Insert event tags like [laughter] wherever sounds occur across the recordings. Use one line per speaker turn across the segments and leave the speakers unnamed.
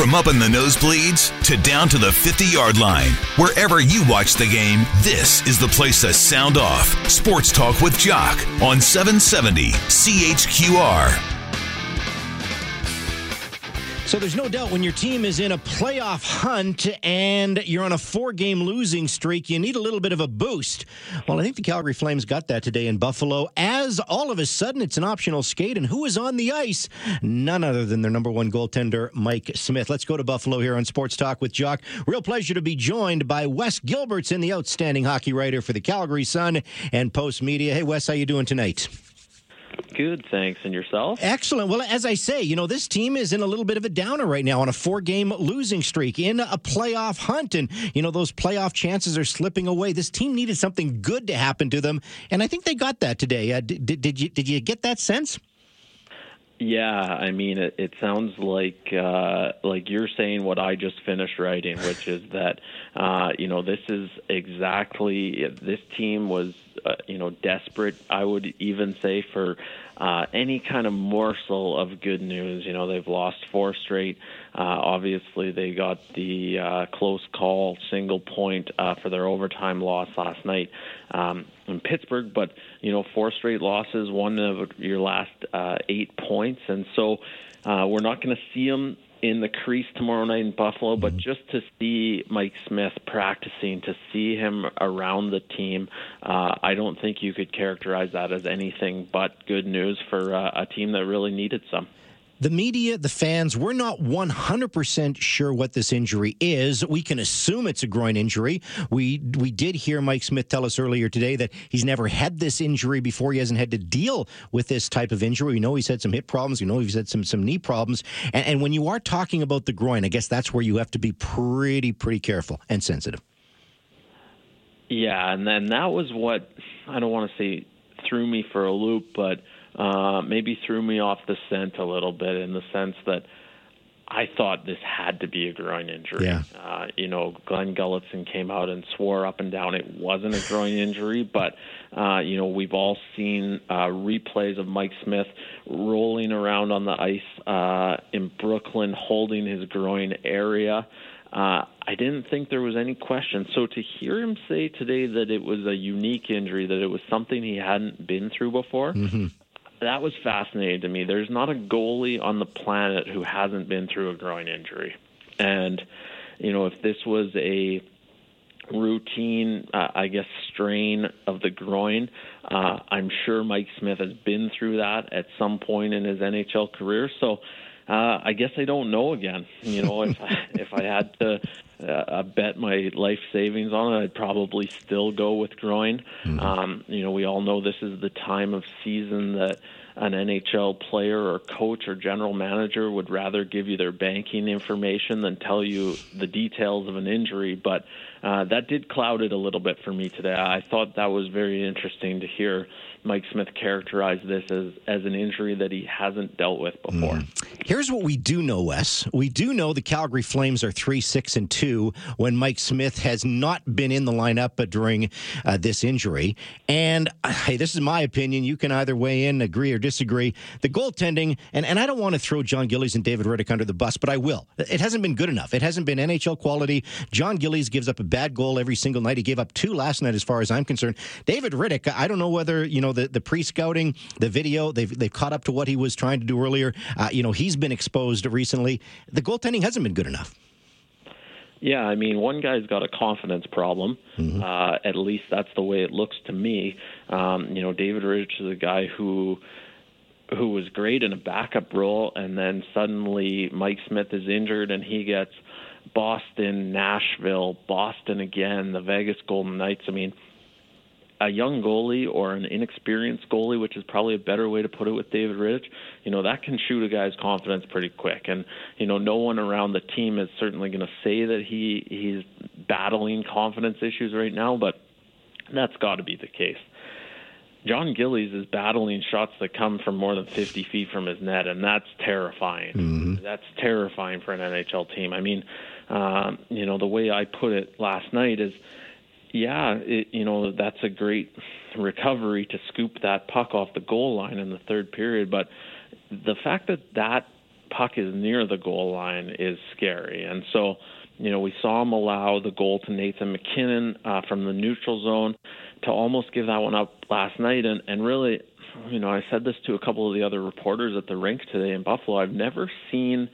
From up in the nosebleeds to down to the 50 yard line, wherever you watch the game, this is the place to sound off. Sports Talk with Jock on 770 CHQR.
So there's no doubt when your team is in a playoff hunt and you're on a four game losing streak, you need a little bit of a boost. Well, I think the Calgary Flames got that today in Buffalo as all of a sudden it's an optional skate. And who is on the ice? None other than their number one goaltender, Mike Smith. Let's go to Buffalo here on Sports Talk with Jock. Real pleasure to be joined by Wes Gilbertson, the outstanding hockey writer for the Calgary Sun and Postmedia. Hey, Wes, how you doing tonight?
Good, thanks. And yourself?
Excellent. Well, as I say, you know, this team is in a little bit of a downer right now on a four game losing streak in a playoff hunt. And, you know, those playoff chances are slipping away. This team needed something good to happen to them. And I think they got that today. Uh, did, did, you, did you get that sense?
Yeah, I mean, it, it sounds like uh, like you're saying what I just finished writing, which is that uh, you know this is exactly this team was uh, you know desperate. I would even say for uh, any kind of morsel of good news. You know, they've lost four straight. Uh, obviously, they got the uh, close call single point uh, for their overtime loss last night um, in Pittsburgh. But you know, four straight losses, one of your last uh, eight points, and so uh, we're not going to see them in the crease tomorrow night in Buffalo, but mm-hmm. just to see Mike Smith practicing, to see him around the team, uh, I don't think you could characterize that as anything but good news for uh, a team that really needed some
the media, the fans, we're not 100% sure what this injury is. We can assume it's a groin injury. We we did hear Mike Smith tell us earlier today that he's never had this injury before. He hasn't had to deal with this type of injury. We know he's had some hip problems. We know he's had some some knee problems. And, and when you are talking about the groin, I guess that's where you have to be pretty pretty careful and sensitive.
Yeah, and then that was what I don't want to say threw me for a loop, but uh, maybe threw me off the scent a little bit in the sense that I thought this had to be a groin injury.
Yeah.
Uh, you know, Glenn Gulutzan came out and swore up and down it wasn't a groin injury, [laughs] but uh, you know we've all seen uh, replays of Mike Smith rolling around on the ice uh, in Brooklyn, holding his groin area. Uh, I didn't think there was any question. So to hear him say today that it was a unique injury, that it was something he hadn't been through before, mm-hmm that was fascinating to me. There's not a goalie on the planet who hasn't been through a groin injury. And, you know, if this was a routine, uh, I guess, strain of the groin, uh, I'm sure Mike Smith has been through that at some point in his NHL career. So uh, I guess I don't know again. You know, if I, [laughs] if I had to uh, bet my life savings on it, I'd probably still go with groin. Mm-hmm. Um, you know, we all know this is the time of season that an NHL player or coach or general manager would rather give you their banking information than tell you the details of an injury. But uh, that did cloud it a little bit for me today. I thought that was very interesting to hear Mike Smith characterize this as, as an injury that he hasn't dealt with before. Mm.
Here's what we do know, Wes. We do know the Calgary Flames are 3 6 and 2 when Mike Smith has not been in the lineup during uh, this injury. And hey, this is my opinion. You can either weigh in, agree or disagree. The goaltending, and, and I don't want to throw Jon Gillies and David Rittich under the bus, but I will. It hasn't been good enough. It hasn't been NHL quality. Jon Gillies gives up a bad goal every single night. He gave up two last night, as far as I'm concerned. David Rittich, I don't know whether, you know, know the, the pre scouting, the video. They've they've caught up to what he was trying to do earlier. Uh, you know, he's been exposed recently. The goaltending hasn't been good enough.
Yeah, I mean, one guy's got a confidence problem. Mm-hmm. Uh, at least that's the way it looks to me. Um, you know, David Rittich is a guy who who was great in a backup role, and then suddenly Mike Smith is injured, and he gets Boston, Nashville, Boston again, the Vegas Golden Knights. I mean, a young goalie or an inexperienced goalie, which is probably a better way to put it with David Rittich, you know, that can shoot a guy's confidence pretty quick. And, you know, no one around the team is certainly going to say that he he's battling confidence issues right now, but that's got to be the case. Jon Gillies is battling shots that come from more than 50 feet from his net, and that's terrifying. Mm-hmm. That's terrifying for an NHL team. I mean, um, you know, the way I put it last night is – yeah, it, you know that's a great recovery to scoop that puck off the goal line in the third period. But the fact that that puck is near the goal line is scary. And so, you know, we saw him allow the goal to Nathan MacKinnon uh, from the neutral zone to almost give that one up last night. And, and really, you know, I said this to a couple of the other reporters at the rink today in Buffalo. I've never seen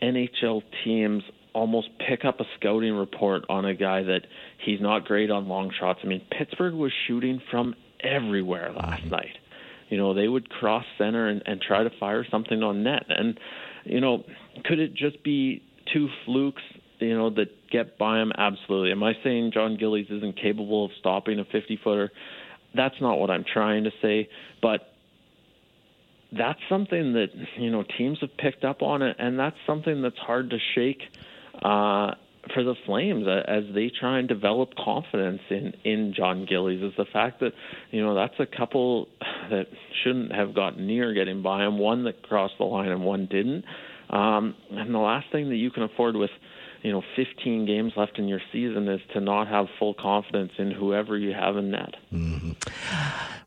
NHL teams almost pick up a scouting report on a guy that he's not great on long shots. I mean, Pittsburgh was shooting from everywhere last mm-hmm. night. You know, they would cross center and, and try to fire something on net. And, you know, could it just be two flukes, you know, that get by him? Absolutely. Am I saying Jon Gillies isn't capable of stopping a 50 footer? That's not what I'm trying to say. But that's something that you know teams have picked up on it, and that's something that's hard to shake uh, for the Flames as they try and develop confidence in in Jon Gillies. Is the fact that you know that's a couple that shouldn't have gotten near getting by him, one that crossed the line and one didn't. Um, and the last thing that you can afford with you know 15 games left in your season is to not have full confidence in whoever you have in net.
Mm-hmm.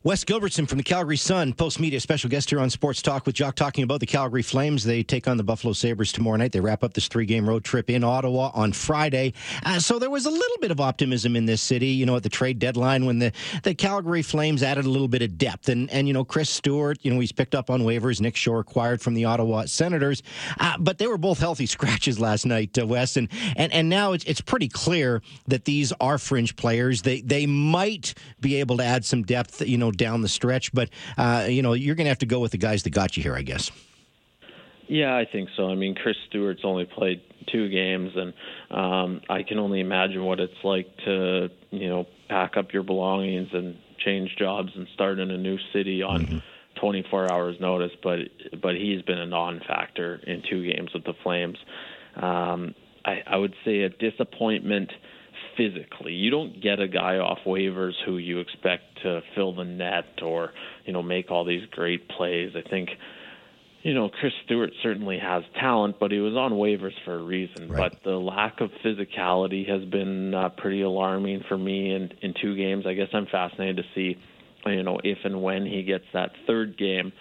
Wes Gilbertson from the Calgary Sun, Postmedia special guest here on Sports Talk with Jock, talking about the Calgary Flames. They take on the Buffalo Sabres tomorrow night. They wrap up this three game road trip in Ottawa on Friday. Uh, so there was a little bit of optimism in this city, you know, at the trade deadline when the, the Calgary Flames added a little bit of depth. And, and, you know, Chris Stewart, you know, he's picked up on waivers. Nick Shore acquired from the Ottawa Senators. Uh, but they were both healthy [laughs] scratches last night, uh, Wes. And, and, and now it's, it's pretty clear that these are fringe players. They, they might be able to add some depth, you know, down the stretch. But uh, you know, you're going to have to go with the guys that got you here, I guess.
Yeah, I think so. I mean, Chris Stewart's only played two games, and um, I can only imagine what it's like to you know pack up your belongings and change jobs and start in a new city on. Mm-hmm. 24 hours notice, but but he's been a non-factor in two games with the Flames. Um, I, I would say a disappointment physically. You don't get a guy off waivers who you expect to fill the net or, you know, make all these great plays. I think, you know, Chris Stewart certainly has talent, but he was on waivers for a reason. Right. But the lack of physicality has been uh, pretty alarming for me in, in two games. I guess I'm fascinated to see, you know, if and when he gets that third game.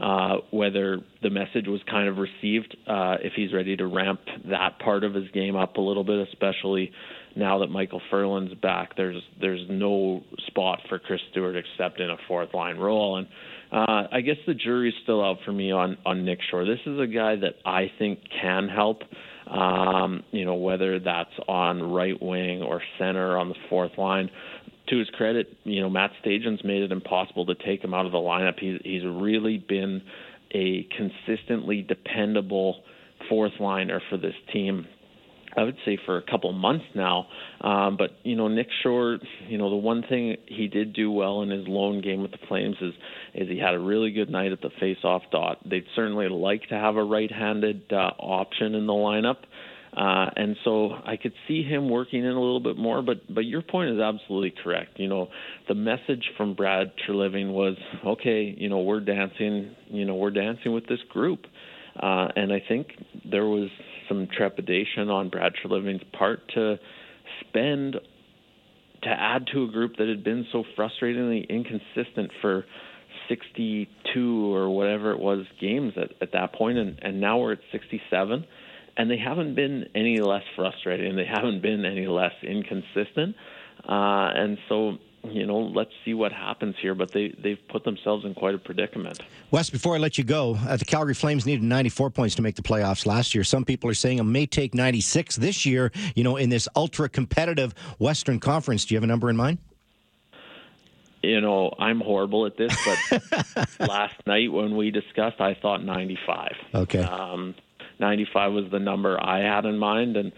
Uh, whether the message was kind of received, uh, if he's ready to ramp that part of his game up a little bit, especially now that Michael Ferland's back, there's there's no spot for Chris Stewart except in a fourth line role. And uh, I guess the jury's still out for me on on Nick Shore. This is a guy that I think can help. Um, you know, whether that's on right wing or center on the fourth line. To his credit, you know, Matt Stajan's made it impossible to take him out of the lineup. He's he's really been a consistently dependable fourth liner for this team I would say for a couple months now. Um, but you know, Nick Shore, you know, the one thing he did do well in his lone game with the Flames is is he had a really good night at the face-off dot. They'd certainly like to have a right-handed uh, option in the lineup. Uh, and so I could see him working in a little bit more, but but your point is absolutely correct. You know, the message from Brad Treliving was, okay, you know, we're dancing, you know, we're dancing with this group, uh, and I think there was some trepidation on Brad Treliving's part to spend to add to a group that had been so frustratingly inconsistent for 62 or whatever it was games at, at that point, and, and now we're at 67, and they haven't been any less frustrating. They haven't been any less inconsistent, uh, and so you know, let's see what happens here. But they they've put themselves in quite a predicament.
Wes, before I let you go, uh, the Calgary Flames needed 94 points to make the playoffs last year. Some people are saying it may take 96 this year. You know, in this ultra competitive Western Conference, do you have a number in mind?
You know, I'm horrible at this, but [laughs] last night when we discussed, I thought 95.
Okay.
Um, 95 was the number I had in mind, and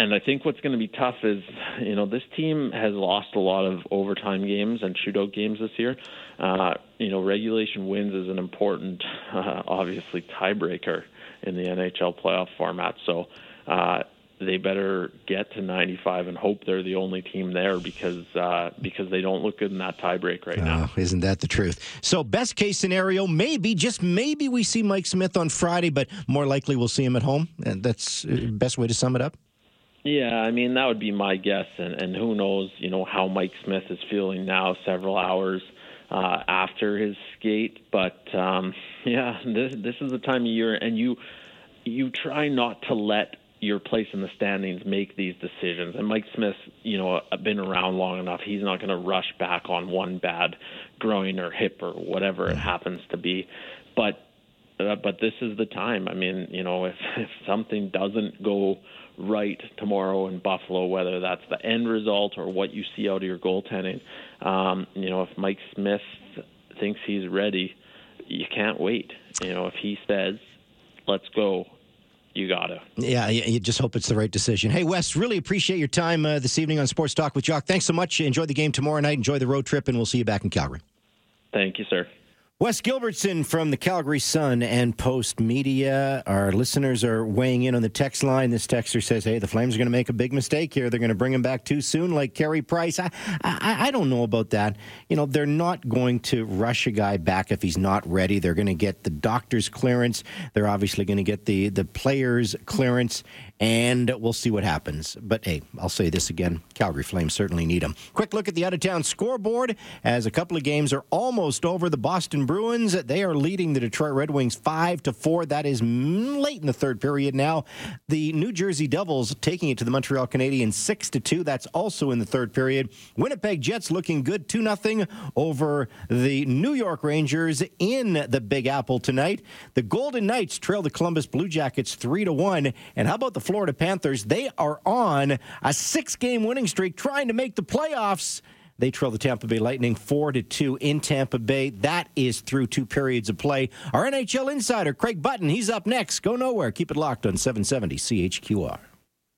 and I think what's going to be tough is, you know, this team has lost a lot of overtime games and shootout games this year. Uh, you know, regulation wins is an important, uh, obviously, tiebreaker in the NHL playoff format. So uh, they better get to 95 and hope they're the only team there because uh, because they don't look good in that tiebreak right now.
Oh, isn't that the truth? So best case scenario, maybe just maybe we see Mike Smith on Friday, but more likely we'll see him at home. And that's uh, best way to sum it up.
Yeah, I mean that would be my guess, and and who knows, you know, how Mike Smith is feeling now, several hours uh, after his skate. But um, [laughs] yeah, this this is the time of year, and you you try not to let your place in the standings make these decisions. And Mike Smith, you know, been around long enough. He's not going to rush back on one bad groin or hip or whatever it happens to be. But uh, but this is the time. I mean, you know, if [laughs] if something doesn't go right tomorrow in Buffalo, whether that's the end result or what you see out of your goaltending, um, you know, if Mike Smith thinks he's ready, you can't wait. You know, if he says, "Let's go," you gotta.
Yeah, you just hope it's the right decision. Hey, Wes, really appreciate your time uh, this evening on Sports Talk with Jock. Thanks so much. Enjoy the game tomorrow night. Enjoy the road trip, and we'll see you back in Calgary.
Thank you, sir.
Wes Gilbertson from the Calgary Sun and Postmedia. Our listeners are weighing in on the text line. This texter says, "Hey, the Flames are going to make a big mistake here. They're going to bring him back too soon, like Carey Price." I, I, I don't know about that. You know, they're not going to rush a guy back if he's not ready. They're going to get the doctor's clearance. They're obviously going to get the the players' clearance, and we'll see what happens. But hey, I'll say this again: Calgary Flames certainly need them. Quick look at the out of town scoreboard as a couple of games are almost over. The Boston Bruins, they are leading the Detroit Red Wings 5 to 4. That is late in the third period now. The New Jersey Devils taking it to the Montreal Canadiens 6 to 2. That's also in the third period. Winnipeg Jets looking good 2 0 over the New York Rangers in the Big Apple tonight. The Golden Knights trail the Columbus Blue Jackets 3 to 1. And how about the Florida Panthers? They are on a six game winning streak trying to make the playoffs. They trail the Tampa Bay Lightning 4 to 2 in Tampa Bay. That is through two periods of play. Our NHL insider, Craig Button, he's up next. Go nowhere. Keep it locked on 770 CHQR.